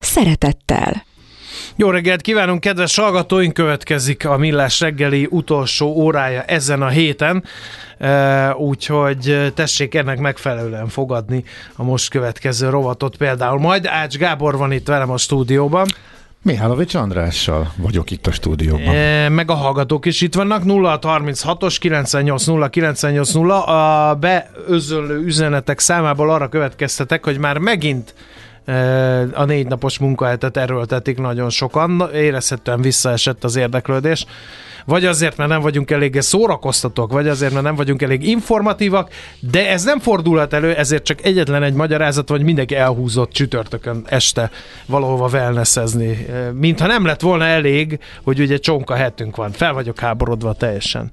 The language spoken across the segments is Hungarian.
szeretettel. Jó reggelt kívánunk, kedves hallgatóink! Következik a Millás reggeli utolsó órája ezen a héten, e, úgyhogy tessék ennek megfelelően fogadni a most következő rovatot például. Majd Ács Gábor van itt velem a stúdióban. Mihálovics Andrással vagyok itt a stúdióban. E, meg a hallgatók is itt vannak, 0636-os 980 980 a beözöllő üzenetek számából arra következtetek, hogy már megint a négy napos munkahetet erőltetik nagyon sokan, érezhetően visszaesett az érdeklődés. Vagy azért, mert nem vagyunk elég szórakoztatók, vagy azért, mert nem vagyunk elég informatívak, de ez nem fordulhat elő, ezért csak egyetlen egy magyarázat, hogy mindenki elhúzott csütörtökön este valahova wellnessezni. Mintha nem lett volna elég, hogy ugye csonka hetünk van. Fel vagyok háborodva teljesen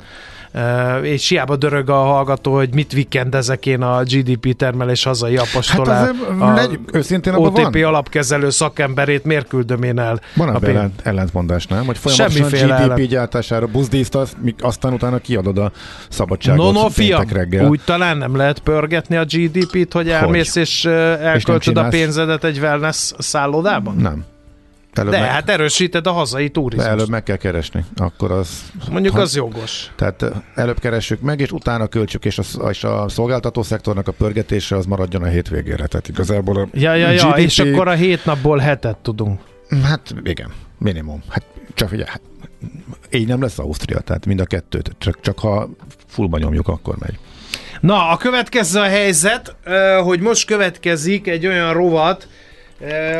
és hiába dörög a hallgató, hogy mit vikendezek én a GDP termelés hazai apostolál. Hát a legy, őszintén OTP van. alapkezelő szakemberét miért küldöm én el? Van a ellent, ellentmondás, nem? Hogy folyamatosan Semmiféle GDP ellen. gyártásására buzdíztasz, aztán utána kiadod a szabadságot no, no, fiam, reggel. úgy talán nem lehet pörgetni a GDP-t, hogy elmész hogy? és elköltöd és a pénzedet egy wellness szállodában? Nem. Előbb De meg, hát erősíted a hazai turizmust. Előbb meg kell keresni, akkor az... Mondjuk ha, az jogos. Tehát előbb keressük meg, és utána költsük, és a, és a szolgáltató szektornak a pörgetése az maradjon a hétvégére. Tehát igazából a Ja, ja, ja, GDP... és akkor a hét napból hetet tudunk. Hát igen, minimum. Hát csak figyelj, hát, így nem lesz Ausztria, tehát mind a kettőt. Csak, csak ha fullba nyomjuk, akkor megy. Na, a következő a helyzet, hogy most következik egy olyan rovat,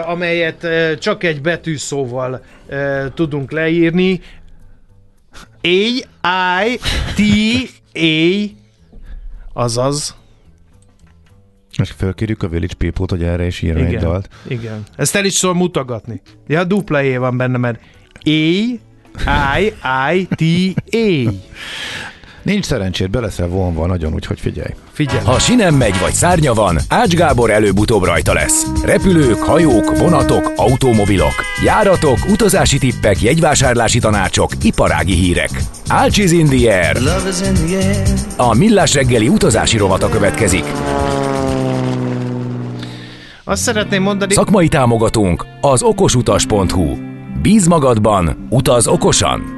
amelyet eh, csak egy betűszóval eh, tudunk leírni. A, I, T, A, azaz. És felkérjük a Village People-t, hogy erre is írja egy dalt. Igen. Ezt el is szól mutogatni. Ja, dupla E van benne, mert A, I, I, T, A. Nincs szerencsét, be leszel vonva nagyon, úgyhogy figyelj. Figyelj. Ha sinem megy vagy szárnya van, Ács Gábor előbb-utóbb rajta lesz. Repülők, hajók, vonatok, automobilok, járatok, utazási tippek, jegyvásárlási tanácsok, iparági hírek. Ácsiz in the air. A millás reggeli utazási rovata következik. Azt szeretném mondani... Szakmai támogatónk az okosutas.hu. Bíz magadban, utaz okosan!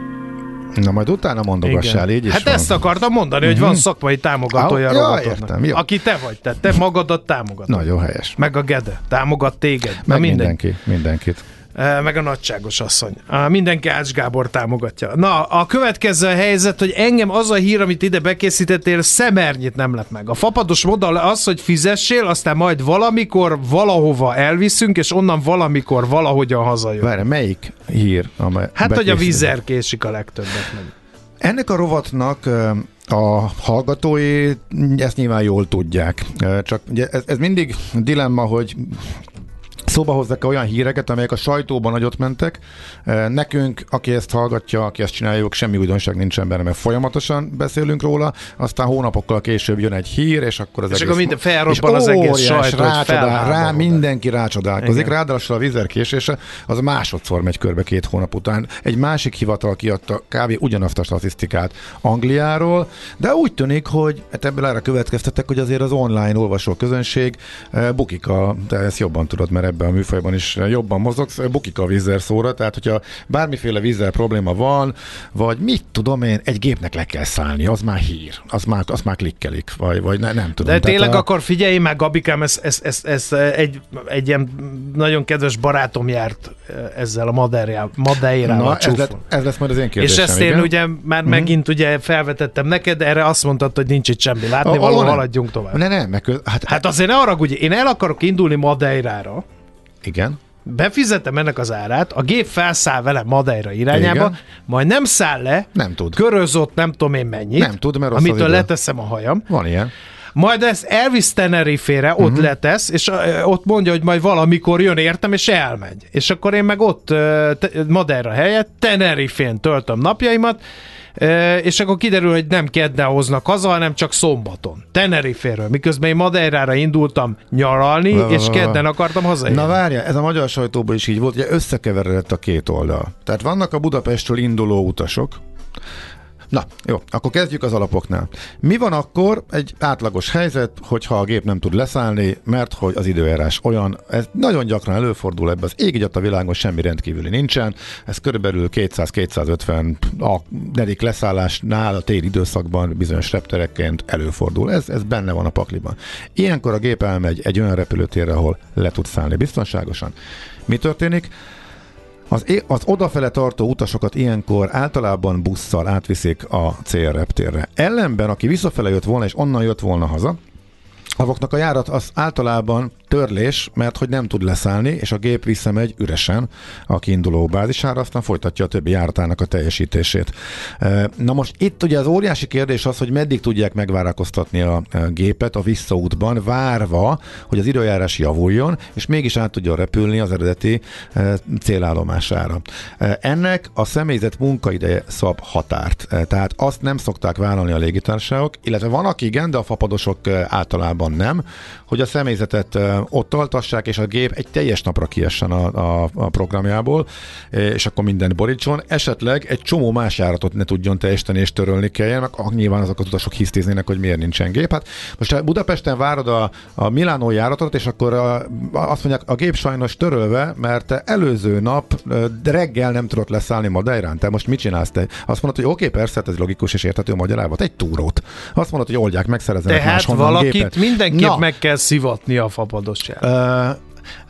Na majd utána mondogassál, így is Hát van. ezt akartam mondani, hogy van mhm. szakmai támogatója ja, értem, jó. Aki te vagy, te, te magadat támogatod. Nagyon helyes. Meg a Gede, támogat téged. Meg mindenki, mindenkit meg a nagyságos asszony. Mindenki Ács Gábor támogatja. Na, a következő a helyzet, hogy engem az a hír, amit ide bekészítettél, szemernyit nem lett meg. A fapados modell az, hogy fizessél, aztán majd valamikor valahova elviszünk, és onnan valamikor valahogyan hazajön. Várj, melyik hír? Amely hát, hogy a vízer késik a legtöbbet meg. Ennek a rovatnak a hallgatói ezt nyilván jól tudják. Csak ugye ez, ez mindig dilemma, hogy szóba hozzak olyan híreket, amelyek a sajtóban nagyot mentek. Nekünk, aki ezt hallgatja, aki ezt csináljuk, semmi újdonság nincsen benne, mert folyamatosan beszélünk róla, aztán hónapokkal később jön egy hír, és akkor az és egész... akkor minden felrobban az egész sajtó, rácsodál, rá, mindenki rácsodálkozik, ráadásul a vizerkésése az másodszor megy körbe két hónap után. Egy másik hivatal kiadta kb. ugyanazt a statisztikát Angliáról, de úgy tűnik, hogy hát ebből erre következtetek, hogy azért az online olvasó közönség bukik a, te ezt jobban tudod, mert ebben a műfajban is jobban mozogsz, bukik a vízzel szóra, tehát hogyha bármiféle vízzel probléma van, vagy mit tudom én, egy gépnek le kell szállni, az már hír, az már, az már klikkelik, vagy, vagy ne, nem tudom. De tényleg a... akkor figyelj meg, Gabikám, ez, ez, ez, ez egy, egy ilyen nagyon kedves barátom járt ezzel a Madeirával. Na, ez, lett, ez lesz majd az én kérdésem. És ezt igen? én ugye már mm-hmm. megint ugye felvetettem neked, erre azt mondtad, hogy nincs itt semmi látni, való, haladjunk tovább. Ne, ne, meg, hát, hát azért ne arra, hogy én el akarok indulni Madeirára, igen. Befizetem ennek az árát, a gép felszáll vele Madeira irányába, Igen. majd nem száll le, nem tud. körözott nem tudom én mennyit, nem tud, mert amitől leteszem a hajam. Van ilyen. majd ezt elvisz Tenerife-re, ott uh-huh. letesz, és ott mondja, hogy majd valamikor jön értem, és elmegy. És akkor én meg ott Madeira helyett Tenerife-n töltöm napjaimat, és akkor kiderül, hogy nem kedden hoznak haza, hanem csak szombaton. Tenerife-ről. Miközben én Madeirára indultam nyaralni, la, és kedden akartam hazajönni. Na várja, ez a magyar sajtóban is így volt, ugye összekeveredett a két oldal. Tehát vannak a Budapestről induló utasok, Na, jó, akkor kezdjük az alapoknál. Mi van akkor egy átlagos helyzet, hogyha a gép nem tud leszállni, mert hogy az időjárás olyan, ez nagyon gyakran előfordul ebbe, az ég a világon semmi rendkívüli nincsen, ez körülbelül 200-250 a derék leszállásnál a téli időszakban bizonyos repterekként előfordul. Ez, ez benne van a pakliban. Ilyenkor a gép elmegy egy olyan repülőtérre, ahol le tud szállni biztonságosan. Mi történik? Az, az odafele tartó utasokat ilyenkor általában busszal átviszik a célreptérre. Ellenben, aki visszafele jött volna, és onnan jött volna haza, Avoknak a járat az általában törlés, mert hogy nem tud leszállni, és a gép visszamegy üresen a kiinduló bázisára, aztán folytatja a többi járatának a teljesítését. Na most itt ugye az óriási kérdés az, hogy meddig tudják megvárakoztatni a gépet a visszaútban, várva, hogy az időjárás javuljon, és mégis át tudjon repülni az eredeti célállomására. Ennek a személyzet munkaideje szab határt, tehát azt nem szokták vállalni a légitársaságok, illetve van, aki igen, de a fapadosok általában nem, hogy a személyzetet ott altassák, és a gép egy teljes napra kiessen a, a, a programjából, és akkor minden borítson. Esetleg egy csomó más járatot ne tudjon teljesíteni és törölni kelljen, meg nyilván azok az utasok hisztéznének, hogy miért nincsen gép. Hát most Budapesten várod a, a Milánó járatot, és akkor a, azt mondják, a gép sajnos törölve, mert előző nap de reggel nem tudott leszállni Madeirán. Te most mit csinálsz? Te azt mondod, hogy oké, okay, persze, hát ez logikus és érthető magyarávat. Egy túrót. Azt mondod, hogy oldják, megszerezzenek Tehát valakit gépet. mindenképp Na. meg kell szivatni a fapadosját. Uh,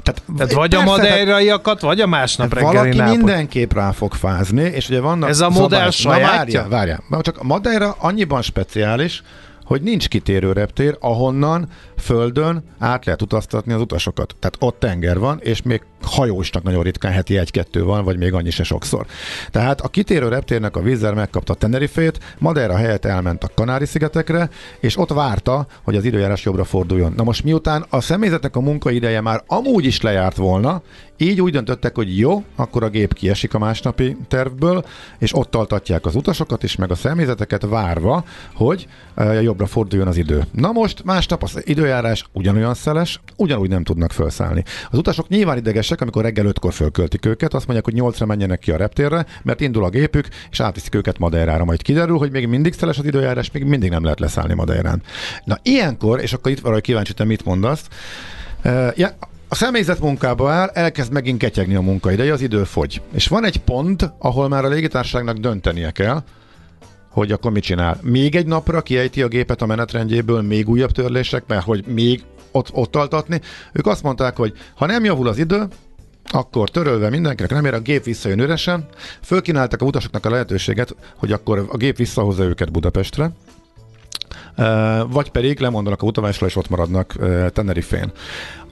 tehát, tehát vagy persze, a madeiraiakat, vagy a másnap reggeli Valaki nápot. mindenképp rá fog fázni, és ugye vannak Ez a modell sajátja? Várjál, várjál. Csak a Madeira annyiban speciális, hogy nincs kitérő reptér, ahonnan földön át lehet utaztatni az utasokat. Tehát ott tenger van, és még hajósnak nagyon ritkán heti egy-kettő van, vagy még annyi se sokszor. Tehát a kitérő reptérnek a vízzel megkapta Tenerifét, Madeira helyett elment a Kanári-szigetekre, és ott várta, hogy az időjárás jobbra forduljon. Na most miután a személyzetnek a munkaideje már amúgy is lejárt volna, így úgy döntöttek, hogy jó, akkor a gép kiesik a másnapi tervből, és ott altatják az utasokat is, meg a személyzeteket várva, hogy uh, jobbra forduljon az idő. Na most másnap az időjárás ugyanolyan szeles, ugyanúgy nem tudnak felszállni. Az utasok nyilván idegesek, amikor reggel ötkor fölköltik őket, azt mondják, hogy nyolcra menjenek ki a reptérre, mert indul a gépük, és átviszik őket Madeirára. Majd kiderül, hogy még mindig szeles az időjárás, még mindig nem lehet leszállni Madeirán. Na ilyenkor, és akkor itt valahogy kíváncsi, te mit mondasz, uh, ja, a személyzet munkába áll, elkezd megint ketyegni a munkaideje, az idő fogy. És van egy pont, ahol már a légitársaságnak döntenie kell, hogy akkor mit csinál. Még egy napra kiejti a gépet a menetrendjéből, még újabb törlések, mert hogy még ott, ott altatni. Ők azt mondták, hogy ha nem javul az idő, akkor törölve mindenkinek nem ér, a gép visszajön üresen. Fölkínáltak a utasoknak a lehetőséget, hogy akkor a gép visszahozza őket Budapestre, vagy pedig lemondanak a utavásról, és ott maradnak Tenerifén.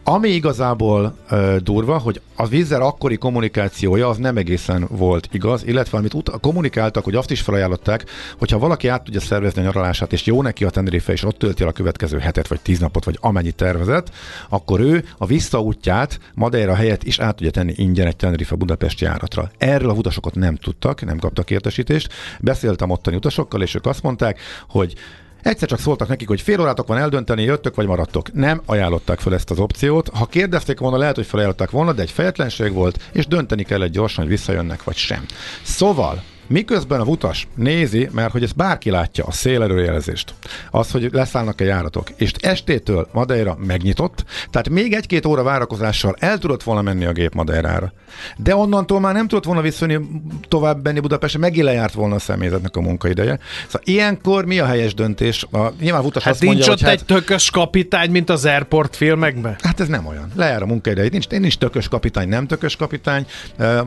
Ami igazából uh, durva, hogy a vízzel akkori kommunikációja az nem egészen volt igaz, illetve amit ut- kommunikáltak, hogy azt is felajánlották, hogyha valaki át tudja szervezni a nyaralását, és jó neki a Tenerife, és ott tölti el a következő hetet, vagy tíz napot, vagy amennyit tervezett, akkor ő a visszaútját Madeira helyett is át tudja tenni ingyen egy Tenerife Budapest járatra. Erről a utasokat nem tudtak, nem kaptak értesítést. Beszéltem ottani utasokkal, és ők azt mondták, hogy Egyszer csak szóltak nekik, hogy fél órátok van eldönteni, jöttök vagy maradtok. Nem ajánlották fel ezt az opciót. Ha kérdezték volna, lehet, hogy felajánlották volna, de egy fejetlenség volt, és dönteni kellett gyorsan, hogy visszajönnek vagy sem. Szóval Miközben a utas nézi, mert hogy ezt bárki látja, a szélerőjelzést, az, hogy leszállnak a járatok, és estétől Madeira megnyitott, tehát még egy-két óra várakozással el tudott volna menni a gép Madeirára. De onnantól már nem tudott volna visszajönni tovább benni Budapestre, megint lejárt volna a személyzetnek a munkaideje. Szóval ilyenkor mi a helyes döntés? A, nyilván utas hát azt nincs mondja, ott hogy hát, egy tökös kapitány, mint az Airport filmekben? Hát ez nem olyan. Lejár a munkaideje. Nincs, nincs tökös kapitány, nem tökös kapitány.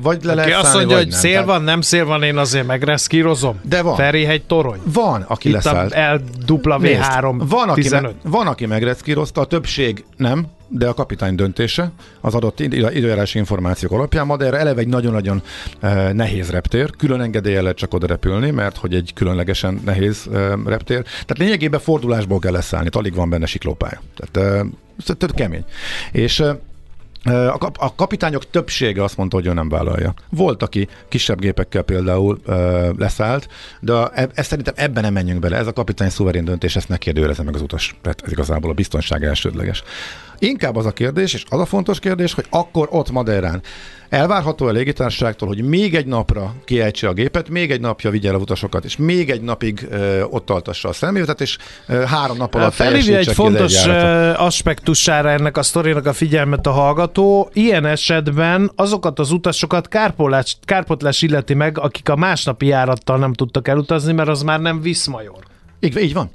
Vagy le lehet azt mondja, hogy nem. szél van, nem szél van, én az azért megreszkírozom. De van. Ferihegy torony. Van, aki Itt leszállt. a LW3 van, aki, 15. me- van, aki megreckírozta, a többség nem, de a kapitány döntése az adott id- időjárási információk alapján. Madeira eleve egy nagyon-nagyon uh, nehéz reptér, külön engedélye lehet csak oda repülni, mert hogy egy különlegesen nehéz uh, reptér. Tehát lényegében fordulásból kell leszállni, itt alig van benne siklópálya. Tehát uh, tök kemény. És a, kap, a kapitányok többsége azt mondta, hogy ő nem vállalja. Volt, aki kisebb gépekkel például leszállt, de e, ezt szerintem ebben nem menjünk bele. Ez a kapitány szuverén döntés, ezt ne kérdőjelezze meg az utas. Tehát ez igazából a biztonság elsődleges. Inkább az a kérdés, és az a fontos kérdés, hogy akkor ott Madeirán elvárható a légitársaságtól, hogy még egy napra kiejtse a gépet, még egy napja vigye el a utasokat, és még egy napig ö, ott altassa a személyzetet, és ö, három nap alatt Felhívja egy ki az fontos ö, aspektusára ennek a sztorinak a figyelmet a hallgató. Ilyen esetben azokat az utasokat kárpótlás, kárpotlás illeti meg, akik a másnapi járattal nem tudtak elutazni, mert az már nem Viszmajor. Így, így van.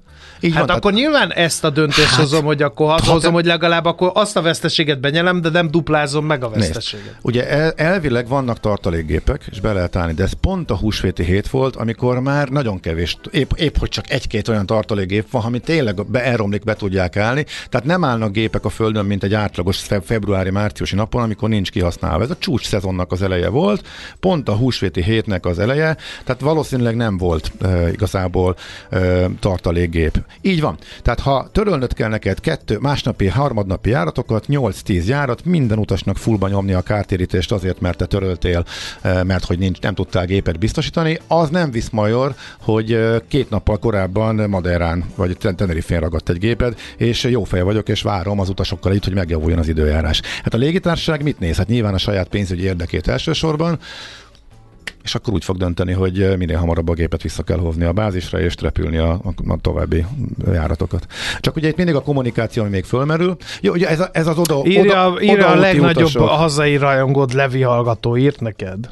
Így Hát van, akkor nyilván ezt a döntést hát, hozom, hogy akkor ha hozom, te- hogy legalább akkor azt a veszteséget benyelem, de nem duplázom meg a Nézd, veszteséget. ugye el, elvileg vannak tartalékgépek, és be lehet állni, de ez pont a húsvéti hét volt, amikor már nagyon kevés, épp, épp hogy csak egy-két olyan tartalékgép van, ami tényleg be, elromlik, be tudják állni. Tehát nem állnak gépek a földön, mint egy átlagos fe- februári-márciusi napon, amikor nincs kihasználva. Ez a csúcs szezonnak az eleje volt, pont a húsvéti hétnek az eleje, tehát valószínűleg nem volt e, igazából e, tartalékgép. Így van. Tehát ha törölnöd kell neked kettő, másnapi, harmadnapi járatokat, 8-10 járat, minden utasnak fullba nyomni a kártérítést azért, mert te töröltél, eh, mert hogy nincs, nem tudtál gépet biztosítani, az nem visz major, hogy eh, két nappal korábban Madeirán vagy Ten- Tenerifén ragadt egy géped, és jó fej vagyok, és várom az utasokkal itt, hogy megjavuljon az időjárás. Hát a légitársaság mit néz? Hát nyilván a saját pénzügyi érdekét elsősorban, és akkor úgy fog dönteni, hogy minél hamarabb a gépet vissza kell hozni a bázisra, és repülni a, a, a további járatokat. Csak ugye itt mindig a kommunikáció, ami még fölmerül. Jó, ugye ez, a, ez az oda, Írja, oda, írja a odaúti legnagyobb utasok. hazai rajongód Levi hallgató írt neked.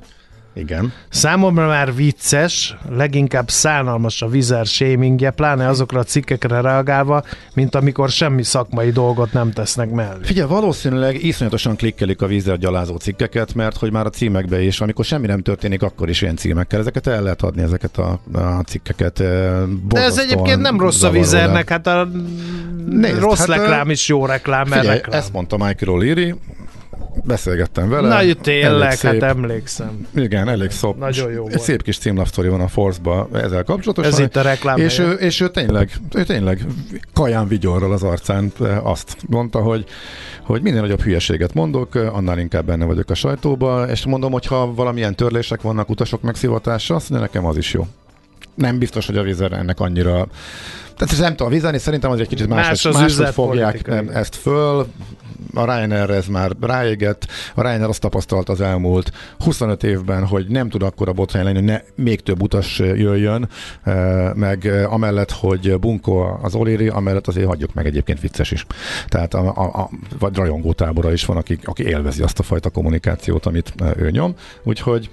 Igen. Számomra már vicces, leginkább szánalmas a vizer shamingje, pláne azokra a cikkekre reagálva, mint amikor semmi szakmai dolgot nem tesznek mellé. Figyelj, valószínűleg iszonyatosan klikkelik a vízzel gyalázó cikkeket, mert hogy már a címekbe is, amikor semmi nem történik, akkor is ilyen címekkel. Ezeket el lehet adni, ezeket a, a cikkeket. eh, De ez egyébként nem rossz a vizernek, hát a Nézd, rossz hát, reklám is jó reklám, Figyelj, reklám. ezt mondta Michael O'Leary, beszélgettem vele. Na, elég tényleg, szép- hát emlékszem. Igen, elég szop. Nagyon jó volt. szép kis címlapsztori van a Force-ba ezzel kapcsolatosan. Ez itt a reklám és ő, és ő tényleg, ő tényleg kaján vigyorral az arcán eh, azt mondta, hogy, hogy minél nagyobb hülyeséget mondok, eh, annál inkább benne vagyok a sajtóba, és mondom, hogy ha valamilyen törlések vannak, utasok megszivatása, azt mondja, nekem az is jó. Nem biztos, hogy a vízer ennek annyira tehát ez nem tudom, a vizani szerintem az egy kicsit más, Más az máshogy fogják nem, ezt föl. A Ryanair ez már ráégett. A Ryanair azt tapasztalt az elmúlt 25 évben, hogy nem tud akkora botrány lenni, hogy ne, még több utas jöjjön, eh, meg eh, amellett, hogy bunkó az Oléri, amellett azért hagyjuk meg egyébként vicces is. Tehát a, a, a vagy rajongó tábora is van, aki, aki élvezi azt a fajta kommunikációt, amit eh, ő nyom. Úgyhogy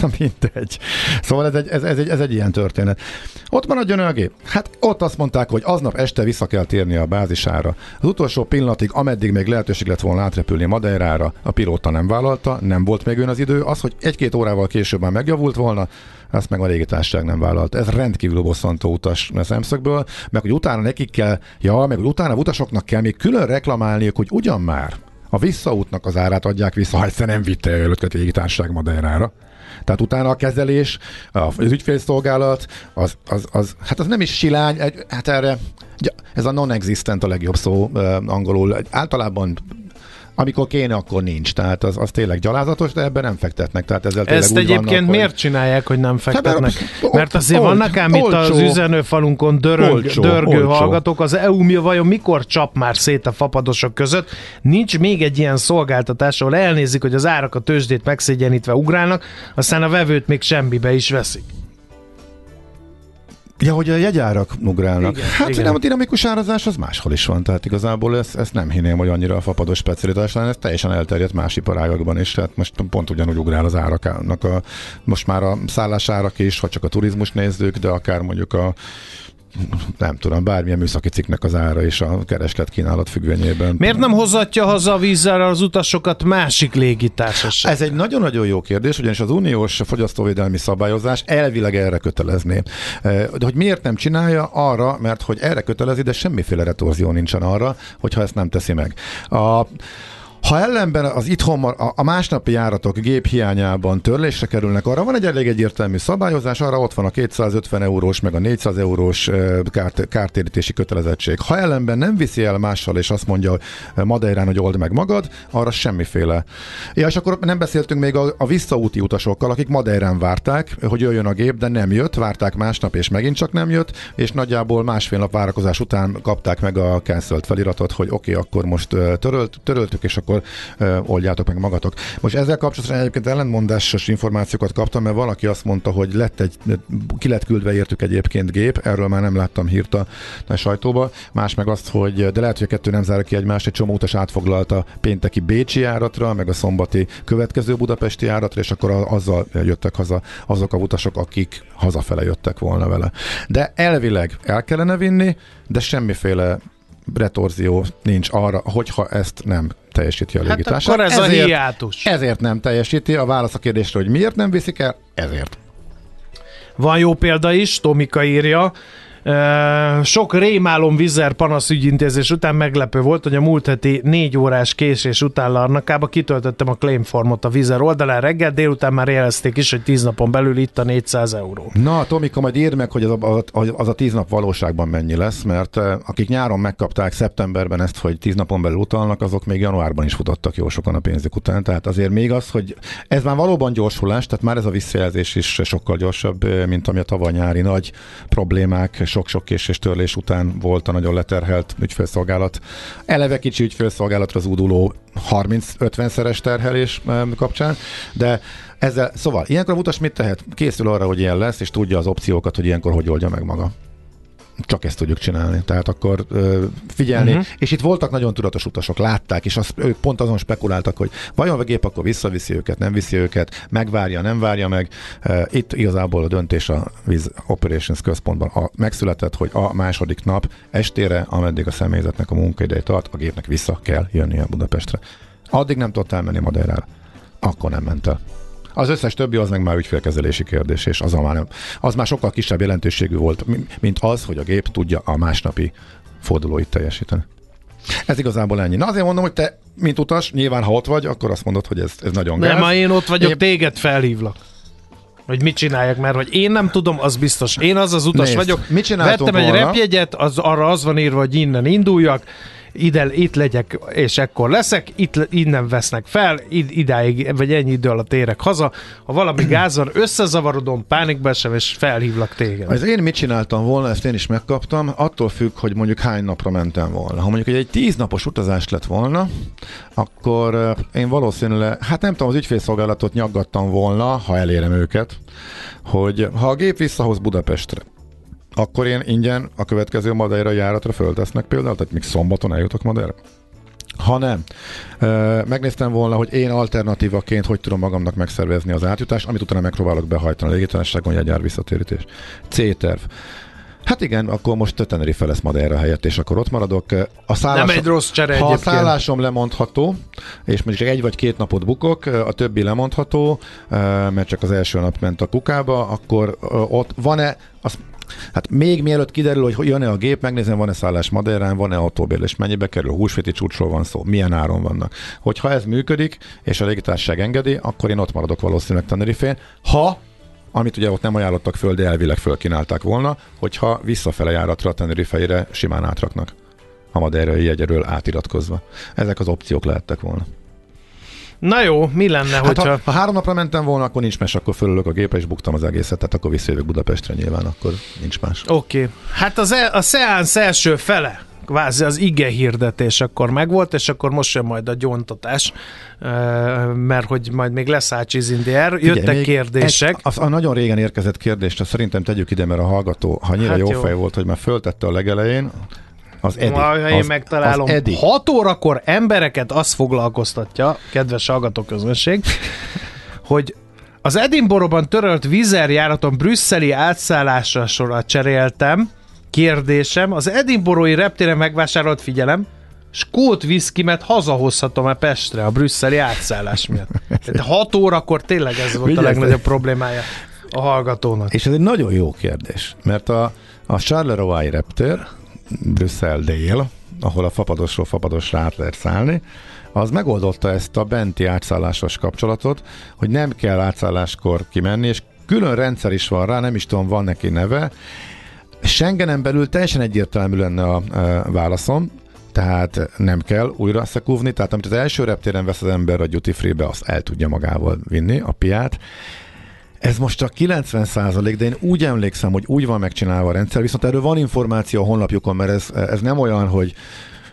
Na mindegy. Szóval ez egy, ez, ez, egy, ez egy ilyen történet. Ott maradjon a gép. Hát ott azt mondták, hogy aznap este vissza kell térni a bázisára. Az utolsó pillanatig, ameddig még lehetőség lett volna átrepülni Madeirára, a pilóta nem vállalta, nem volt még ön az idő. Az, hogy egy-két órával később már megjavult volna, azt meg a légitársaság nem vállalta. Ez rendkívül bosszantó utas szemszögből, meg hogy utána nekik kell, ja, meg hogy utána utasoknak kell még külön reklamálniuk, hogy ugyan már a visszaútnak az árát adják vissza, ha egyszer nem vitte el a légitársaság Madeirára. Tehát utána a kezelés, az ügyfélszolgálat, az, az, az, hát az nem is silány, egy, hát erre, ez a non-existent a legjobb szó angolul. Általában amikor kéne, akkor nincs. Tehát az, az tényleg gyalázatos, de ebben nem fektetnek. Tehát ezzel Ezt egyébként vannak, miért csinálják, hogy nem fektetnek? mert- Mert azért vannak ám itt az üzenőfalunkon dörög, Olcsó, dörgő olcsó. hallgatók. Az EU mi vajon mikor csap már szét a fapadosok között? Nincs még egy ilyen szolgáltatás, ahol elnézik, hogy az árak a tőzsdét megszégyenítve ugrálnak, aztán a vevőt még semmibe is veszik. Ja, hogy a jegyárak ugrálnak. Igen, hát igen. nem, a dinamikus árazás az máshol is van, tehát igazából ezt, ezt nem hinném, hogy annyira a fapados specialitás lenne, ez teljesen elterjedt más iparágakban is, tehát most pont ugyanúgy ugrál az árakának a, most már a szállásárak is, ha csak a turizmus nézzük, de akár mondjuk a nem tudom, bármilyen műszaki cikknek az ára és a kereslet kínálat függvényében. Miért nem hozatja haza a vízzel az utasokat másik légitársaság? Ez egy nagyon-nagyon jó kérdés, ugyanis az uniós fogyasztóvédelmi szabályozás elvileg erre kötelezné. De hogy miért nem csinálja? Arra, mert hogy erre kötelezi, de semmiféle retorzió nincsen arra, hogyha ezt nem teszi meg. A ha ellenben az itthon a, a másnapi járatok gép hiányában törlésre kerülnek, arra van egy elég egyértelmű szabályozás, arra ott van a 250 eurós meg a 400 eurós kárt, kártérítési kötelezettség. Ha ellenben nem viszi el mással, és azt mondja Madeirán, hogy old meg magad, arra semmiféle. Ja, és akkor nem beszéltünk még a, a visszaúti utasokkal, akik Madeirán várták, hogy jöjjön a gép, de nem jött, várták másnap, és megint csak nem jött, és nagyjából másfél nap várakozás után kapták meg a cancelled feliratot, hogy oké, okay, akkor most törölt, töröltük, és akkor akkor ö, oldjátok meg magatok. Most ezzel kapcsolatban egyébként ellentmondásos információkat kaptam, mert valaki azt mondta, hogy lett egy, ki lett küldve értük egyébként gép, erről már nem láttam hírt a, a sajtóba, más meg azt, hogy de lehet, hogy a kettő nem zár ki egymást, egy csomó utas átfoglalta pénteki Bécsi járatra, meg a szombati következő budapesti járatra, és akkor azzal jöttek haza azok a utasok, akik hazafele jöttek volna vele. De elvileg el kellene vinni, de semmiféle retorzió nincs arra, hogyha ezt nem teljesíti a légitársaság. Hát ez ezért, a hiátus. Ezért nem teljesíti. A válasz a kérdésre, hogy miért nem viszik el, ezért. Van jó példa is, Tomika írja, sok rémálom vizer panaszügyintézés után meglepő volt, hogy a múlt heti négy órás késés után Larnakába kitöltöttem a claim formot a vizer oldalán reggel, délután már jelezték is, hogy tíz napon belül itt a 400 euró. Na, Tomika, majd írd meg, hogy az a, az a tíz nap valóságban mennyi lesz, mert akik nyáron megkapták szeptemberben ezt, hogy tíz napon belül utalnak, azok még januárban is futottak jó sokan a pénzük után. Tehát azért még az, hogy ez már valóban gyorsulás, tehát már ez a visszajelzés is sokkal gyorsabb, mint ami a tavaly nyári nagy problémák, sok-sok késés törlés után volt a nagyon leterhelt ügyfélszolgálat. Eleve kicsi ügyfélszolgálatra zúduló 30-50 szeres terhelés kapcsán, de ezzel, szóval ilyenkor a utas mit tehet? Készül arra, hogy ilyen lesz, és tudja az opciókat, hogy ilyenkor hogy oldja meg maga csak ezt tudjuk csinálni. Tehát akkor ö, figyelni. Uh-huh. És itt voltak nagyon tudatos utasok, látták, és az, ők pont azon spekuláltak, hogy vajon a gép akkor visszaviszi őket, nem viszi őket, megvárja, nem várja meg. Itt igazából a döntés a Wiz Operations központban a, megszületett, hogy a második nap estére, ameddig a személyzetnek a munkaideje tart, a gépnek vissza kell jönnie Budapestre. Addig nem tudott elmenni Madeirára. Akkor nem ment el. Az összes többi az meg már ügyfélkezelési kérdés, és az már, nem, az már sokkal kisebb jelentőségű volt, mint az, hogy a gép tudja a másnapi fordulóit teljesíteni. Ez igazából ennyi. Na azért mondom, hogy te, mint utas, nyilván ha ott vagy, akkor azt mondod, hogy ez, ez nagyon gáz. Nem, ha én ott vagyok, én... téged felhívlak. Hogy mit csináljak, mert hogy én nem tudom, az biztos. Én az az utas Nézd, vagyok. Mit Vettem egy repjegyet, az, arra az van írva, hogy innen induljak, ide, itt legyek, és ekkor leszek, itt, innen vesznek fel, id, idáig, vagy ennyi idő alatt érek haza. Ha valami gázon összezavarodom, pánikba sem, és felhívlak téged. Az én mit csináltam volna, ezt én is megkaptam, attól függ, hogy mondjuk hány napra mentem volna. Ha mondjuk egy, egy tíz napos utazás lett volna, akkor én valószínűleg, hát nem tudom, az ügyfélszolgálatot nyaggattam volna, ha elérem őket, hogy ha a gép visszahoz Budapestre, akkor én ingyen a következő Madeira járatra föltesznek például, tehát még szombaton eljutok Madeira. Ha nem, megnéztem volna, hogy én alternatívaként hogy tudom magamnak megszervezni az átjutást, amit utána megpróbálok behajtani a légitársaságon, jegyár visszatérítés. C-terv. Hát igen, akkor most Tenerife lesz Madeira helyett, és akkor ott maradok. A szállásom, Nem egy rossz csere Ha egyébként. a szállásom lemondható, és mondjuk egy vagy két napot bukok, a többi lemondható, mert csak az első nap ment a kukába, akkor ott van-e, azt Hát még mielőtt kiderül, hogy jön-e a gép, megnézem, van-e szállás Madeirán, van-e autóbérlés, mennyibe kerül, húsvéti csúcsról van szó, milyen áron vannak. Hogyha ez működik, és a légitársaság engedi, akkor én ott maradok valószínűleg Tenerifén. Ha amit ugye ott nem ajánlottak föl, de elvileg fölkínálták volna, hogyha visszafele járatra a Tenerifeire simán átraknak a madeirai jegyeről átiratkozva. Ezek az opciók lehettek volna. Na jó, mi lenne, hát hogyha... Ha, ha három napra mentem volna, akkor nincs mes, akkor fölülök a gépre és buktam az egészet, tehát akkor visszajövök Budapestre nyilván, akkor nincs más. Oké. Okay. Hát az e, a szeánsz első fele, kvázi az ige hirdetés akkor megvolt, és akkor most jön majd a gyontatás, mert hogy majd még lesz Ácsiz Indier. Jöttek Ugye, kérdések. Egy, az, a nagyon régen érkezett kérdést, szerintem tegyük ide, mert a hallgató, ha annyira hát jó, jó fej volt, hogy már föltette a legelején, az Edi. Ha én az, megtalálom. Az Edi. 6 órakor embereket azt foglalkoztatja, kedves hallgatóközönség, hogy az Edinburghban törölt vízerjáraton brüsszeli átszállásra sorra cseréltem, kérdésem, az Edinburghi reptéren megvásárolt, figyelem, skót viszkimet hazahozhatom-e Pestre a brüsszeli átszállás miatt? Tehát 6 órakor tényleg ez volt a legnagyobb problémája a hallgatónak. És ez egy nagyon jó kérdés, mert a, a Charleroi reptér, Brüsszel dél, ahol a fapadosról fapadosra át lehet szállni, az megoldotta ezt a benti átszállásos kapcsolatot, hogy nem kell átszálláskor kimenni, és külön rendszer is van rá, nem is tudom, van neki neve. Schengenen belül teljesen egyértelmű lenne a, a válaszom, tehát nem kell újra szekúvni, tehát amit az első reptéren vesz az ember a duty free-be, azt el tudja magával vinni, a piát. Ez most csak 90 százalék, de én úgy emlékszem, hogy úgy van megcsinálva a rendszer, viszont erről van információ a honlapjukon, mert ez, ez nem olyan, hogy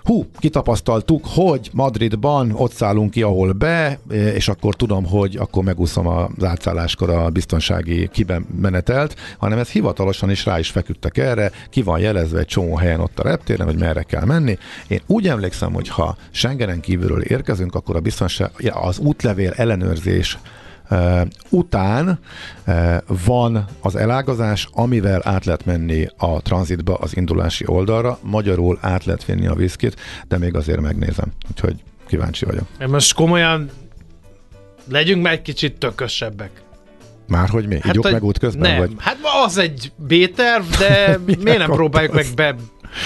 hú, kitapasztaltuk, hogy Madridban ott szállunk ki, ahol be, és akkor tudom, hogy akkor megúszom az átszálláskor a biztonsági kibemenetelt, hanem ez hivatalosan is rá is feküdtek erre, ki van jelezve egy csomó helyen ott a reptéren, hogy merre kell menni. Én úgy emlékszem, hogy ha Schengenen kívülről érkezünk, akkor a biztonság, az útlevél ellenőrzés után van az elágazás, amivel át lehet menni a tranzitba az indulási oldalra, magyarul át lehet vinni a viszkit, de még azért megnézem, úgyhogy kíváncsi vagyok. Most komolyan legyünk meg egy kicsit tökösebbek. Már hogy mi? Hát, meg út közben? Nem, vagy? hát az egy B-terv, de miért nem próbáljuk meg be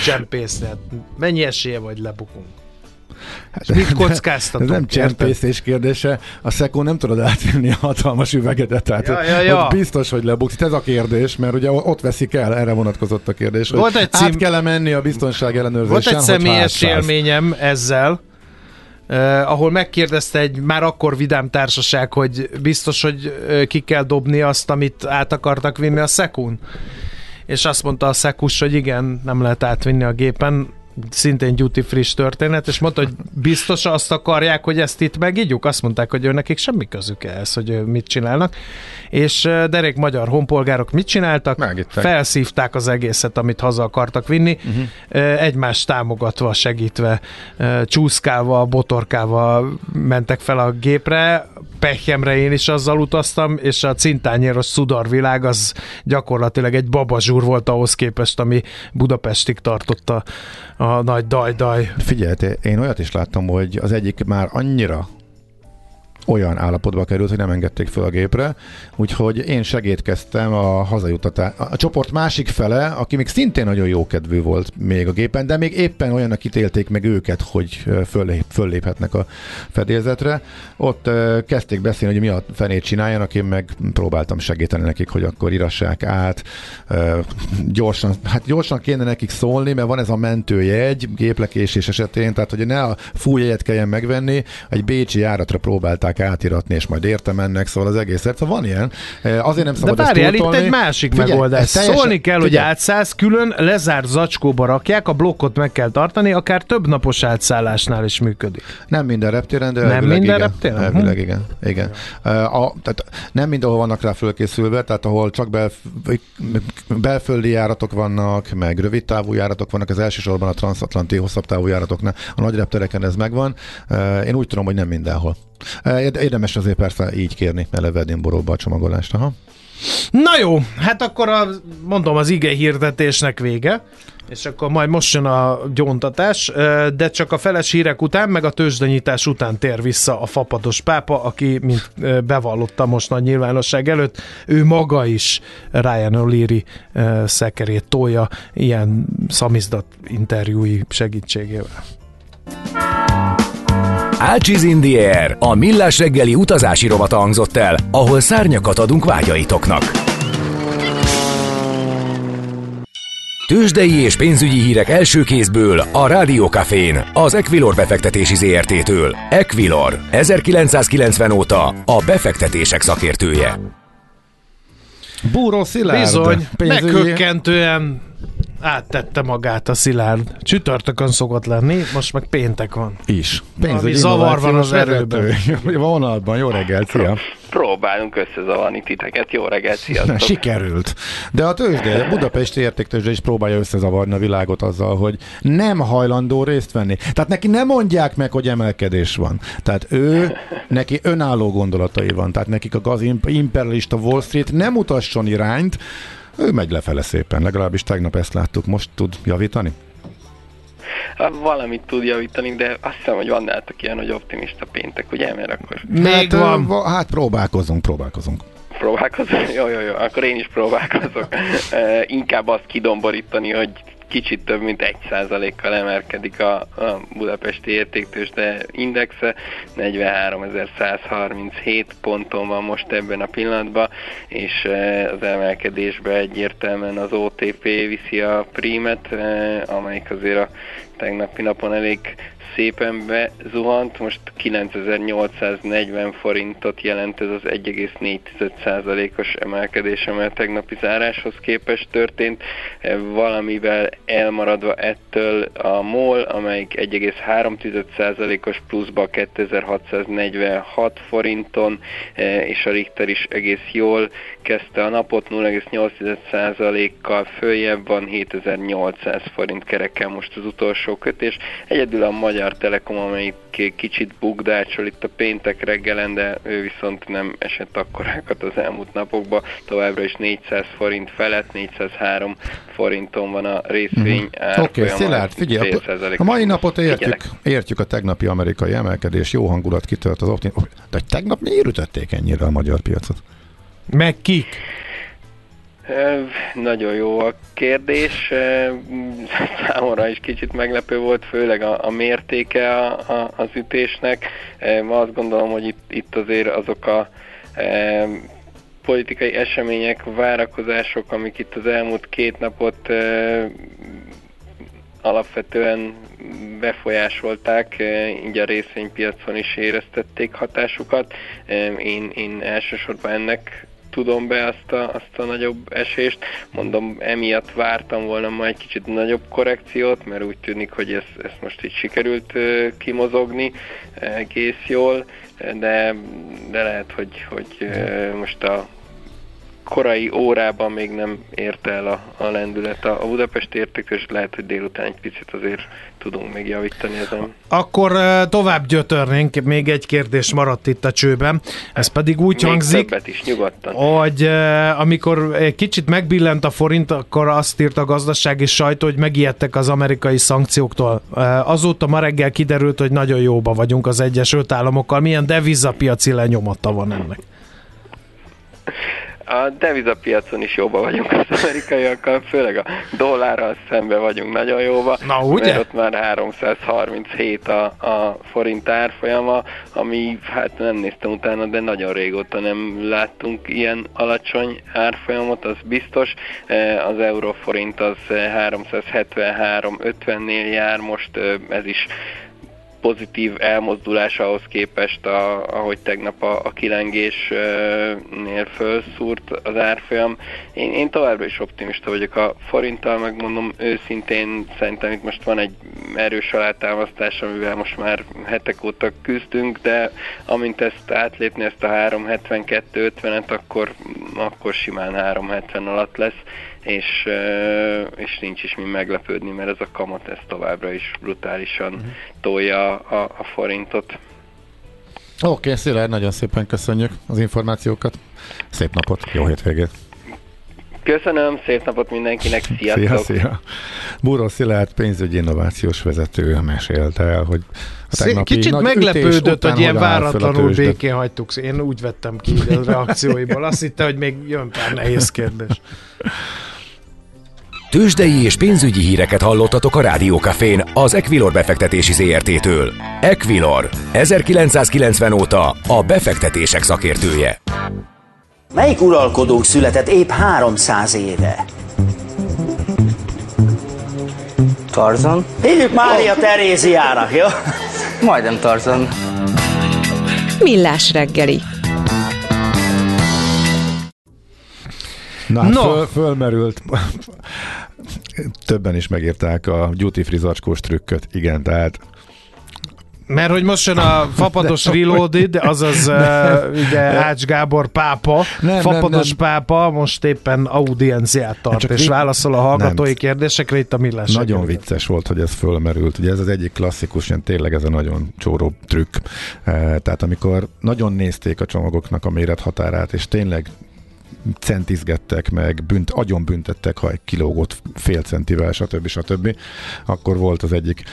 csempészni? Hát mennyi esélye vagy lebukunk? Hát, és mit kockáztatunk? Ez nem csempészés kérdése. A Szekó nem tudod átvinni a hatalmas üvegedet, tehát ja, ja, ja. biztos, hogy lebuksz. Ez a kérdés, mert ugye ott veszik el, erre vonatkozott a kérdés, Volt egy cím... át kell menni a biztonság ellenőrzésen, Volt egy személyes élményem ezzel, Uh, ahol megkérdezte egy már akkor vidám társaság, hogy biztos, hogy uh, ki kell dobni azt, amit át akartak vinni a szekún. És azt mondta a szekus, hogy igen, nem lehet átvinni a gépen, szintén duty friss történet, és mondta, hogy biztos azt akarják, hogy ezt itt megígyuk? Azt mondták, hogy ő nekik semmi közük ehhez, hogy mit csinálnak. És derék magyar honpolgárok mit csináltak? Megittek. Felszívták az egészet, amit haza akartak vinni, uh-huh. egymást támogatva, segítve, csúszkával, botorkával mentek fel a gépre, Pechemre én is azzal utaztam, és a cintányéros szudarvilág az gyakorlatilag egy babazsúr volt ahhoz képest, ami Budapestig tartotta a nagy daj-daj. Figyelj, én olyat is láttam, hogy az egyik már annyira olyan állapotba került, hogy nem engedték fel a gépre, úgyhogy én segítkeztem a hazajutatás. A csoport másik fele, aki még szintén nagyon jó kedvű volt még a gépen, de még éppen olyannak ítélték meg őket, hogy föllép, fölléphetnek a fedélzetre. Ott kezdték beszélni, hogy mi a fenét csináljanak, én meg próbáltam segíteni nekik, hogy akkor irassák át. Gyorsan, hát gyorsan kéne nekik szólni, mert van ez a mentőjegy géplekésés esetén, tehát hogy ne a fújjegyet kelljen megvenni, egy bécsi járatra próbálták próbálták átiratni, és majd értem ennek, szóval az egész. Szóval van ilyen. Eh, azért nem szabad De várjál, itt egy másik Figyelj, megoldás. Teljesen, Szólni kell, figyelj. hogy átszállsz, külön lezárt zacskóba rakják, a blokkot meg kell tartani, akár több napos átszállásnál is működik. Nem minden reptéren, de nem minden igen. reptéren? Elvileg hm. igen. igen. Eh, a, tehát nem mindenhol vannak rá fölkészülve, tehát ahol csak belf, belföldi járatok vannak, meg rövid távú járatok vannak, az elsősorban a transatlanti hosszabb távú járatoknál, a nagy reptereken ez megvan. Eh, én úgy tudom, hogy nem mindenhol. Érdemes azért persze így kérni eleve Edinburghba a csomagolást. Aha. Na jó, hát akkor a, mondom az ige hirdetésnek vége, és akkor majd most jön a gyóntatás, de csak a feles hírek után, meg a tőzsdenyítás után tér vissza a fapados pápa, aki, mint bevallotta most nagy nyilvánosság előtt, ő maga is Ryan O'Leary szekerét tolja ilyen szamizdat interjúi segítségével. Ácsiz in the Air, a millás reggeli utazási rovata hangzott el, ahol szárnyakat adunk vágyaitoknak. Tőzsdei és pénzügyi hírek első kézből a Rádiókafén, az Equilor befektetési ZRT-től. Equilor, 1990 óta a befektetések szakértője. Búró Szilárd. Bizony, pénzügyi... meghökkentően áttette magát a Szilárd. Csütörtökön szokott lenni, most meg péntek van. Is. Pénzügyi zavar van az erőben. Vonalban, jó reggelt, szia! Próbálunk összezavarni titeket, jó reggelt, sziasztok! Sikerült. De a tőzsde, Budapesti értéktőzsde is próbálja összezavarni a világot azzal, hogy nem hajlandó részt venni. Tehát neki nem mondják meg, hogy emelkedés van. Tehát ő, neki önálló gondolatai van. Tehát nekik a gaz imperialista Wall Street nem utasson irányt, ő megy lefele szépen, legalábbis tegnap ezt láttuk, most tud javítani? Hát valamit tud javítani, de azt hiszem, hogy van nálatok ilyen, hogy optimista péntek, ugye? Mert akkor Még hát, van. Hát próbálkozunk, próbálkozunk. próbálkozom. Jó, jó, jó, akkor én is próbálkozok. Inkább azt kidomborítani, hogy kicsit több mint 1%-kal emelkedik a, a budapesti értéktősde indexe, 43.137 ponton van most ebben a pillanatban, és eh, az emelkedésbe egyértelműen az OTP viszi a prímet, eh, amelyik azért a tegnapi napon elég szépen bezuhant, most 9840 forintot jelent ez az 1,4%-os emelkedés, amely a tegnapi záráshoz képest történt, valamivel elmaradva ettől a MOL, amelyik 1,3%-os pluszba 2646 forinton, e, és a Richter is egész jól kezdte a napot, 0,8%-kal följebb van, 7800 forint kerekkel most az utolsó kötés. Egyedül a Magyar Telekom, amelyik kicsit bugdácsol itt a péntek reggelen, de ő viszont nem esett akkorákat az elmúlt napokban, továbbra is 400 forint felett, 403 forinton van a részvény Oké, okay, Szilárd, figyelj, a, a mai napot értjük, Figyelek. értjük a tegnapi amerikai emelkedés, jó hangulat kitört az optim... De tegnap miért ütötték ennyire a magyar piacot? Meg kik? Nagyon jó a kérdés. Számomra is kicsit meglepő volt, főleg a, a mértéke a, a, az ütésnek. Azt gondolom, hogy itt, itt azért azok a politikai események, várakozások, amik itt az elmúlt két napot alapvetően befolyásolták, így a részvénypiacon is éreztették hatásukat. Én, én elsősorban ennek tudom be azt a, azt a nagyobb esést. Mondom, emiatt vártam volna ma egy kicsit nagyobb korrekciót, mert úgy tűnik, hogy ezt, ezt most így sikerült kimozogni egész jól, de, de lehet, hogy, hogy most a korai órában még nem érte el a, a lendület a, a Budapesti értékes, lehet, hogy délután egy picit azért tudunk még javítani ezen. Akkor tovább gyötörnénk, még egy kérdés maradt itt a csőben. Ez pedig úgy még hangzik, többet is, nyugodtan. hogy amikor egy kicsit megbillent a forint, akkor azt írt a gazdasági sajtó, hogy megijedtek az amerikai szankcióktól. Azóta ma reggel kiderült, hogy nagyon jóba vagyunk az Egyesült Államokkal. Milyen devizapiaci lenyomata van ennek? A devizapiacon is jóba vagyunk az amerikaiakkal, főleg a dollárral szembe vagyunk nagyon jóba. Na, ugye? Mert ott már 337 a, a forint árfolyama, ami hát nem néztem utána, de nagyon régóta nem láttunk ilyen alacsony árfolyamot, az biztos. Eh, Az euróforint az eh, 373-50-nél jár, most eh, ez is pozitív elmozdulás ahhoz képest, a, ahogy tegnap a, a kilengésnél felszúrt az árfolyam. Én, én továbbra is optimista vagyok a forinttal, megmondom őszintén, szerintem itt most van egy erős alátámasztás, amivel most már hetek óta küzdünk, de amint ezt átlépni, ezt a 372-50-et, akkor, akkor simán 370 alatt lesz és, és nincs is mi meglepődni, mert ez a kamat ez továbbra is brutálisan uh-huh. tolja a, a forintot. Oké, okay, Szilárd, nagyon szépen köszönjük az információkat. Szép napot, jó hétvégét! Köszönöm, szép napot mindenkinek, sziasztok! Szia, szia! Búró Szilárd pénzügyi innovációs vezető mesélte el, hogy a tegnapi Kicsit nagy meglepődött, ütés után hogy ilyen váratlanul békén hagytuk. Én úgy vettem ki a reakcióiból. Azt hitte, hogy még jön pár nehéz kérdés. Tőzsdei és pénzügyi híreket hallottatok a Rádiókafén az Equilor befektetési ZRT-től. Equilor, 1990 óta a befektetések szakértője. Melyik uralkodónk született épp 300 éve? Tarzan? Hívjuk Mária Teréziának, jó? Majdnem Tarzan. Millás reggeli. Na, hát No. Föl, fölmerült. Többen is megírták a duty free zacskós trükköt. Igen, tehát Mert hogy most jön a Fapados Reloaded, azaz uh, ugye Ács Gábor pápa, Nem, nem, Fapados nem. pápa most éppen audienciát tart, Csak és válaszol a hallgatói Nem. kérdésekre itt a Millás Nagyon vicces volt, hogy ez fölmerült. Ugye ez az egyik klasszikus, ilyen tényleg ez a nagyon csóró trükk. Tehát amikor nagyon nézték a csomagoknak a mérethatárát, és tényleg centizgettek meg, bünt, agyon büntettek, ha egy kilógott fél centivel, stb. stb. Akkor volt az egyik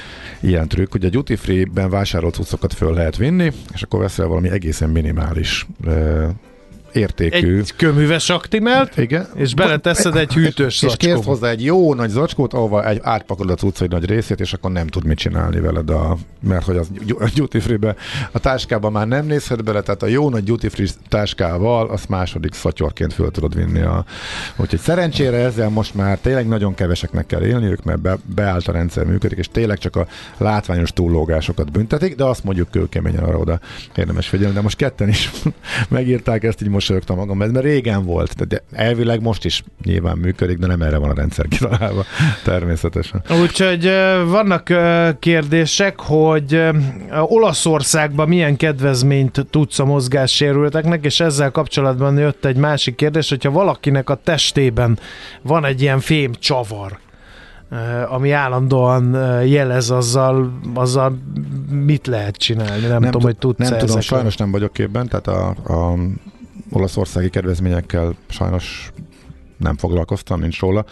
ilyen trükk, hogy a duty free-ben vásárolt cuccokat föl lehet vinni, és akkor veszel valami egészen minimális értékű. Egy köműves aktimelt, Igen. és beleteszed egy hűtős És kérsz zacskóba. hozzá egy jó nagy zacskót, ahova egy átpakolod a cucc egy nagy részét, és akkor nem tud mit csinálni veled, a, mert hogy az duty free a táskában már nem nézhet bele, tehát a jó nagy duty free táskával azt második szatyorként föl tudod vinni. A, úgyhogy szerencsére ezzel most már tényleg nagyon keveseknek kell élniük, mert be, beállt a rendszer működik, és tényleg csak a látványos túllógásokat büntetik, de azt mondjuk kőkeményen arra oda érdemes figyelni. De most ketten is megírták ezt, így mosolyogtam magam, mert régen volt, de elvileg most is nyilván működik, de nem erre van a rendszer kitalálva, természetesen. Úgyhogy vannak kérdések, hogy Olaszországban milyen kedvezményt tudsz a mozgássérülteknek, és ezzel kapcsolatban jött egy másik kérdés, hogyha valakinek a testében van egy ilyen fém csavar, ami állandóan jelez azzal, azzal mit lehet csinálni? Nem, nem tudom, tud- hogy tudsz Nem tudom, sajnos nem vagyok képben, tehát a, a olaszországi kedvezményekkel sajnos nem foglalkoztam, nincs róla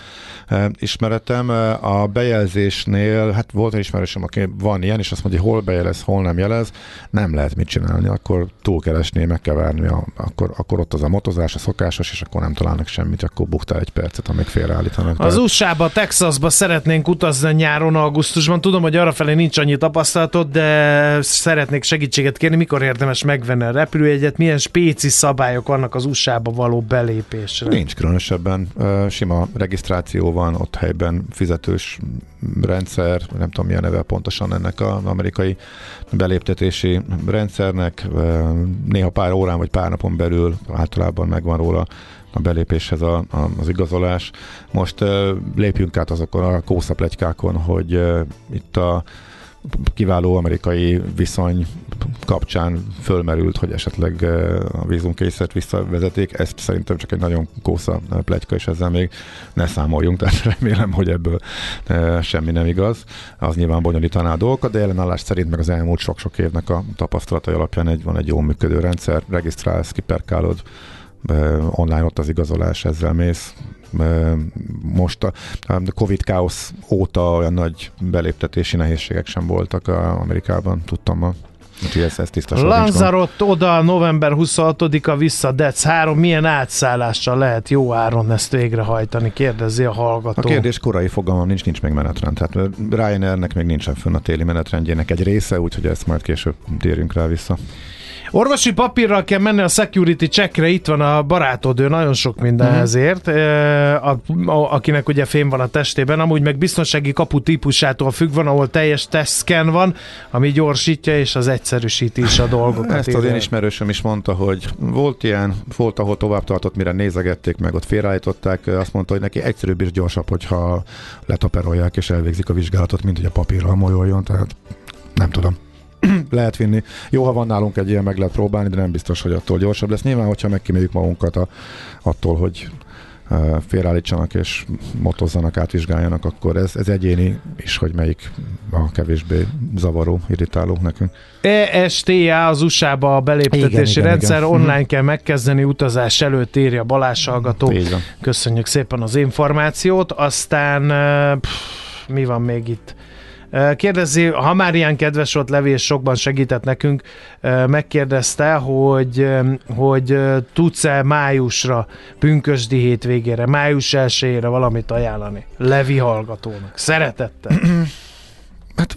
e, ismeretem. E, A bejelzésnél, hát volt egy ismerősöm, aki van ilyen, és azt mondja, hogy hol bejelez, hol nem jelez, nem lehet mit csinálni, akkor túlkeresni, meg kell várni, a, akkor, akkor ott az a motozás, a szokásos, és akkor nem találnak semmit, akkor buktál egy percet, amíg félreállítanak. Az USA-ba, Texasba szeretnénk utazni nyáron, augusztusban. Tudom, hogy arrafelé nincs annyi tapasztalatod, de szeretnék segítséget kérni. Mikor érdemes megvenni a repülőjegyet? Milyen spéci szabályok vannak az USA-ba való belépésre? Nincs különösebben. Ö, Sima regisztráció van, ott helyben fizetős rendszer, nem tudom milyen neve pontosan ennek az amerikai beléptetési rendszernek. Ö, Néha pár órán vagy pár napon belül általában megvan róla a belépéshez a, a, az igazolás. Most ö, lépjünk át azokon a kószapletykákon, hogy ö, itt a kiváló amerikai viszony kapcsán fölmerült, hogy esetleg eh, a vízumkényszert visszavezetik. Ezt szerintem csak egy nagyon kósza eh, pletyka, és ezzel még ne számoljunk, tehát remélem, hogy ebből eh, semmi nem igaz. Az nyilván bonyolítaná a dolgokat, de ellenállás szerint meg az elmúlt sok-sok évnek a tapasztalatai alapján egy, van egy jó működő rendszer, regisztrálsz, kiperkálod, online ott az igazolás, ezzel mész. Most a, Covid káosz óta olyan nagy beléptetési nehézségek sem voltak a Amerikában, tudtam ma. Úgyhogy ez, ez tiszta oda november 26-a vissza Dec 3. Milyen átszállással lehet jó áron ezt végrehajtani? Kérdezi a hallgató. A kérdés korai fogalmam nincs, nincs még menetrend. Tehát Ryanairnek még nincsen fönn a téli menetrendjének egy része, úgyhogy ezt majd később térjünk rá vissza. Orvosi papírral kell menni a security checkre, itt van a barátod, ő nagyon sok minden Mhm. ezért, e, a, a, akinek ugye fém van a testében, amúgy meg biztonsági kapu típusától függ van, ahol teljes testszken van, ami gyorsítja és az egyszerűsíti is a dolgokat. Ezt az én ismerősöm is mondta, hogy volt ilyen, volt, ahol tovább tartott, mire nézegették meg, ott félreállították, azt mondta, hogy neki egyszerűbb és gyorsabb, hogyha letaperolják és elvégzik a vizsgálatot, mint hogy a papírral molyoljon, tehát nem tudom. lehet vinni. Jó, ha van nálunk egy ilyen, meg lehet próbálni, de nem biztos, hogy attól gyorsabb lesz. Nyilván, hogyha megkíméljük magunkat a, attól, hogy uh, félreállítsanak és motozzanak, átvizsgáljanak, akkor ez, ez egyéni is, hogy melyik a kevésbé zavaró, irritáló nekünk. ESTA az USA-ba a beléptetési Igen, igen, rendszer, igen. online kell megkezdeni utazás előtt, írja Balázs hallgató. Köszönjük szépen az információt. Aztán eh, pff, mi van még itt? Kérdezi, ha már ilyen kedves volt Levi, és sokban segített nekünk, megkérdezte, hogy, hogy tudsz-e májusra, pünkösdi hétvégére, május 1 valamit ajánlani Levi hallgatónak. Szeretettel. Hát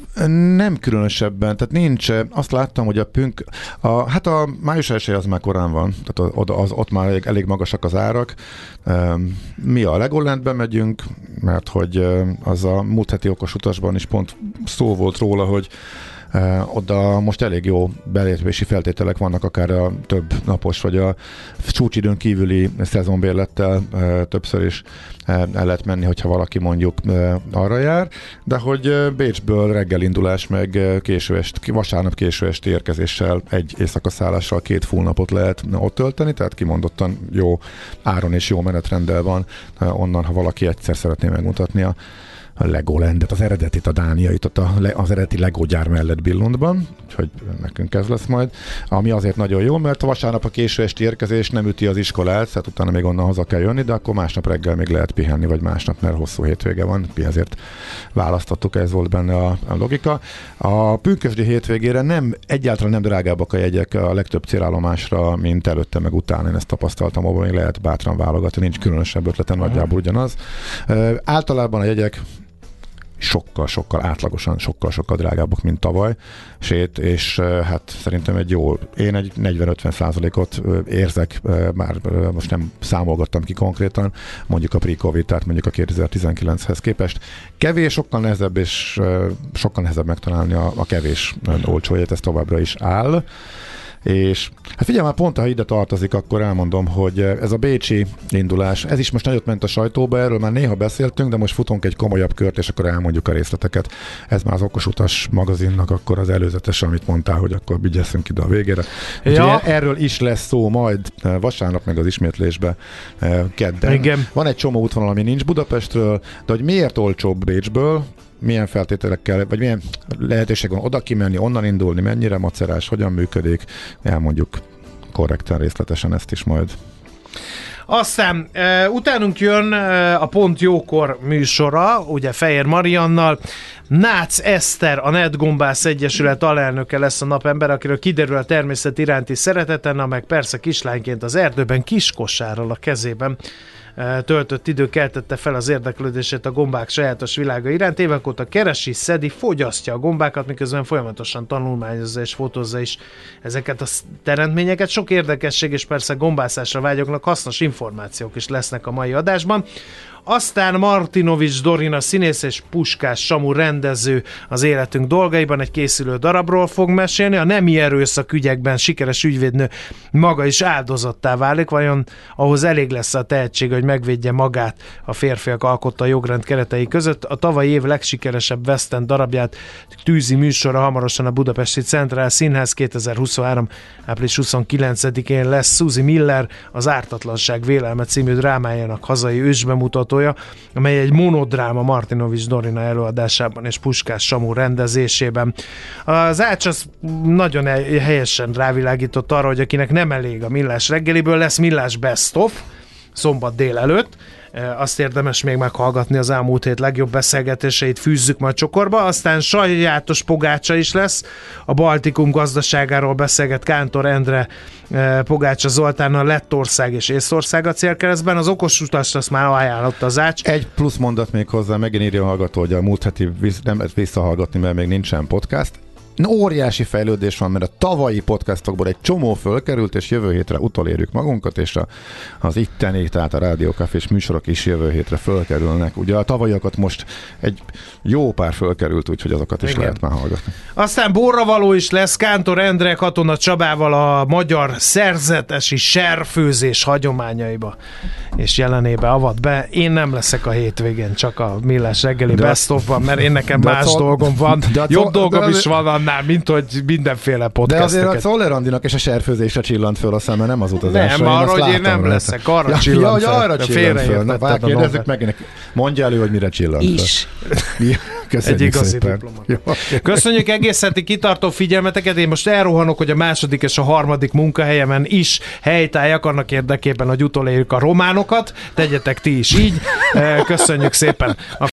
nem különösebben, tehát nincs, azt láttam, hogy a pünk, a, hát a május első az már korán van, tehát oda, az, ott már elég, elég magasak az árak. Mi a Legolandbe megyünk, mert hogy az a múlt heti okos utasban is pont szó volt róla, hogy oda most elég jó belépési feltételek vannak, akár a több napos, vagy a csúcsidőn kívüli szezonbérlettel többször is el lehet menni, hogyha valaki mondjuk arra jár, de hogy Bécsből reggelindulás, meg uh, késő est, vasárnap késő esti érkezéssel egy éjszaka szállással két full napot lehet ott tölteni, tehát kimondottan jó áron és jó menetrenddel van onnan, ha valaki egyszer szeretné megmutatni a a Legolandet, az eredetit, a Dániait, ott a, az eredeti Lego mellett Billundban. úgyhogy nekünk ez lesz majd. Ami azért nagyon jó, mert vasárnap a késő esti érkezés nem üti az iskolát, tehát utána még onnan haza kell jönni, de akkor másnap reggel még lehet pihenni, vagy másnap, mert hosszú hétvége van, mi ezért választottuk, ez volt benne a, a logika. A pünkösdi hétvégére nem, egyáltalán nem drágábbak a jegyek a legtöbb célállomásra, mint előtte meg utána. Én ezt tapasztaltam, ahol még lehet bátran válogatni, nincs különösebb ötlete, nagyjából ugyanaz. Általában a jegyek sokkal-sokkal átlagosan, sokkal-sokkal drágábbak, mint tavaly, sét, és hát szerintem egy jó, én egy 40-50 százalékot érzek, már most nem számolgattam ki konkrétan, mondjuk a pre-covid, tehát mondjuk a 2019-hez képest. Kevés, sokkal nehezebb, és sokkal nehezebb megtalálni a, a kevés olcsó ez továbbra is áll. És hát figyelj már pont, ha ide tartozik, akkor elmondom, hogy ez a Bécsi indulás, ez is most nagyot ment a sajtóba, erről már néha beszéltünk, de most futunk egy komolyabb kört, és akkor elmondjuk a részleteket. Ez már az Okos Utas magazinnak akkor az előzetes, amit mondtál, hogy akkor vigyesszünk ide a végére. Ja. erről is lesz szó majd eh, vasárnap, meg az ismétlésbe eh, kedden. Igen. Van egy csomó útvonal, ami nincs Budapestről, de hogy miért olcsóbb Bécsből, milyen feltételekkel, vagy milyen lehetőség van oda kimenni, onnan indulni, mennyire macerás, hogyan működik, elmondjuk korrekten, részletesen ezt is majd. Aztán uh, utánunk jön uh, a Pont Jókor műsora, ugye Fehér Mariannal. Nácz Eszter, a Netgombász Egyesület alelnöke lesz a napember, akiről kiderül a természet iránti szereteten, meg persze kislányként az erdőben kiskosárral a kezében töltött idő keltette fel az érdeklődését a gombák sajátos világa iránt. Évek óta keresi, szedi, fogyasztja a gombákat, miközben folyamatosan tanulmányozza és fotózza is ezeket a teremtményeket. Sok érdekesség és persze gombászásra vágyoknak hasznos információk is lesznek a mai adásban. Aztán Martinovics Dorina színész és Puskás Samu rendező az életünk dolgaiban egy készülő darabról fog mesélni. A nemi erőszak ügyekben sikeres ügyvédnő maga is áldozattá válik, vajon ahhoz elég lesz a tehetség, hogy megvédje magát a férfiak alkotta jogrend keretei között. A tavalyi év legsikeresebb West darabját tűzi műsora hamarosan a Budapesti Centrál Színház 2023. április 29-én lesz Suzy Miller az Ártatlanság vélelme című drámájának hazai ősbemutató bemutatója, amely egy monodráma Martinovics Dorina előadásában és Puskás Samu rendezésében. Az Ács az nagyon helyesen rávilágított arra, hogy akinek nem elég a millás reggeliből, lesz millás best of, szombat délelőtt, azt érdemes még meghallgatni az elmúlt hét legjobb beszélgetéseit fűzzük majd csokorba, aztán sajátos pogácsa is lesz, a Baltikum gazdaságáról beszélget Kántor Endre Pogácsa Zoltán a Lettország és Észország a célkeresztben, az okos utast azt már ajánlott az ács. Egy plusz mondat még hozzá, megint írja a hallgató, hogy a múlt heti nem lehet visszahallgatni, mert még nincsen podcast óriási fejlődés van, mert a tavalyi podcastokból egy csomó fölkerült, és jövő hétre utolérjük magunkat, és a, az itteni, tehát a rádiókafés műsorok is jövő hétre fölkerülnek. Ugye a tavalyakat most egy jó pár fölkerült, úgyhogy azokat is Igen. lehet már hallgatni. Aztán borravaló is lesz Kántor Endre Katona Csabával a magyar szerzetesi serfőzés hagyományaiba és jelenébe avat be. Én nem leszek a hétvégén, csak a Millás reggeli best mert én nekem más dolgom van. Jobb dolgom is van annál, mint hogy mindenféle podcast. De azért a Andinak és a serfőzésre csillant föl a szeme, nem az utazásra. Nem, arra, hogy én nem rajta. leszek, arra ja, csillant ja, hogy arra csillant föl. Na, vár, kérdezzük meg, mondja elő, hogy mire csillant Is. Köszönjük Egy igazi Köszönjük egész heti kitartó figyelmeteket. Én most elrohanok, hogy a második és a harmadik munkahelyemen is helytálljak annak érdekében, hogy utolérjük a románokat. Tegyetek ti is így. Köszönjük szépen. A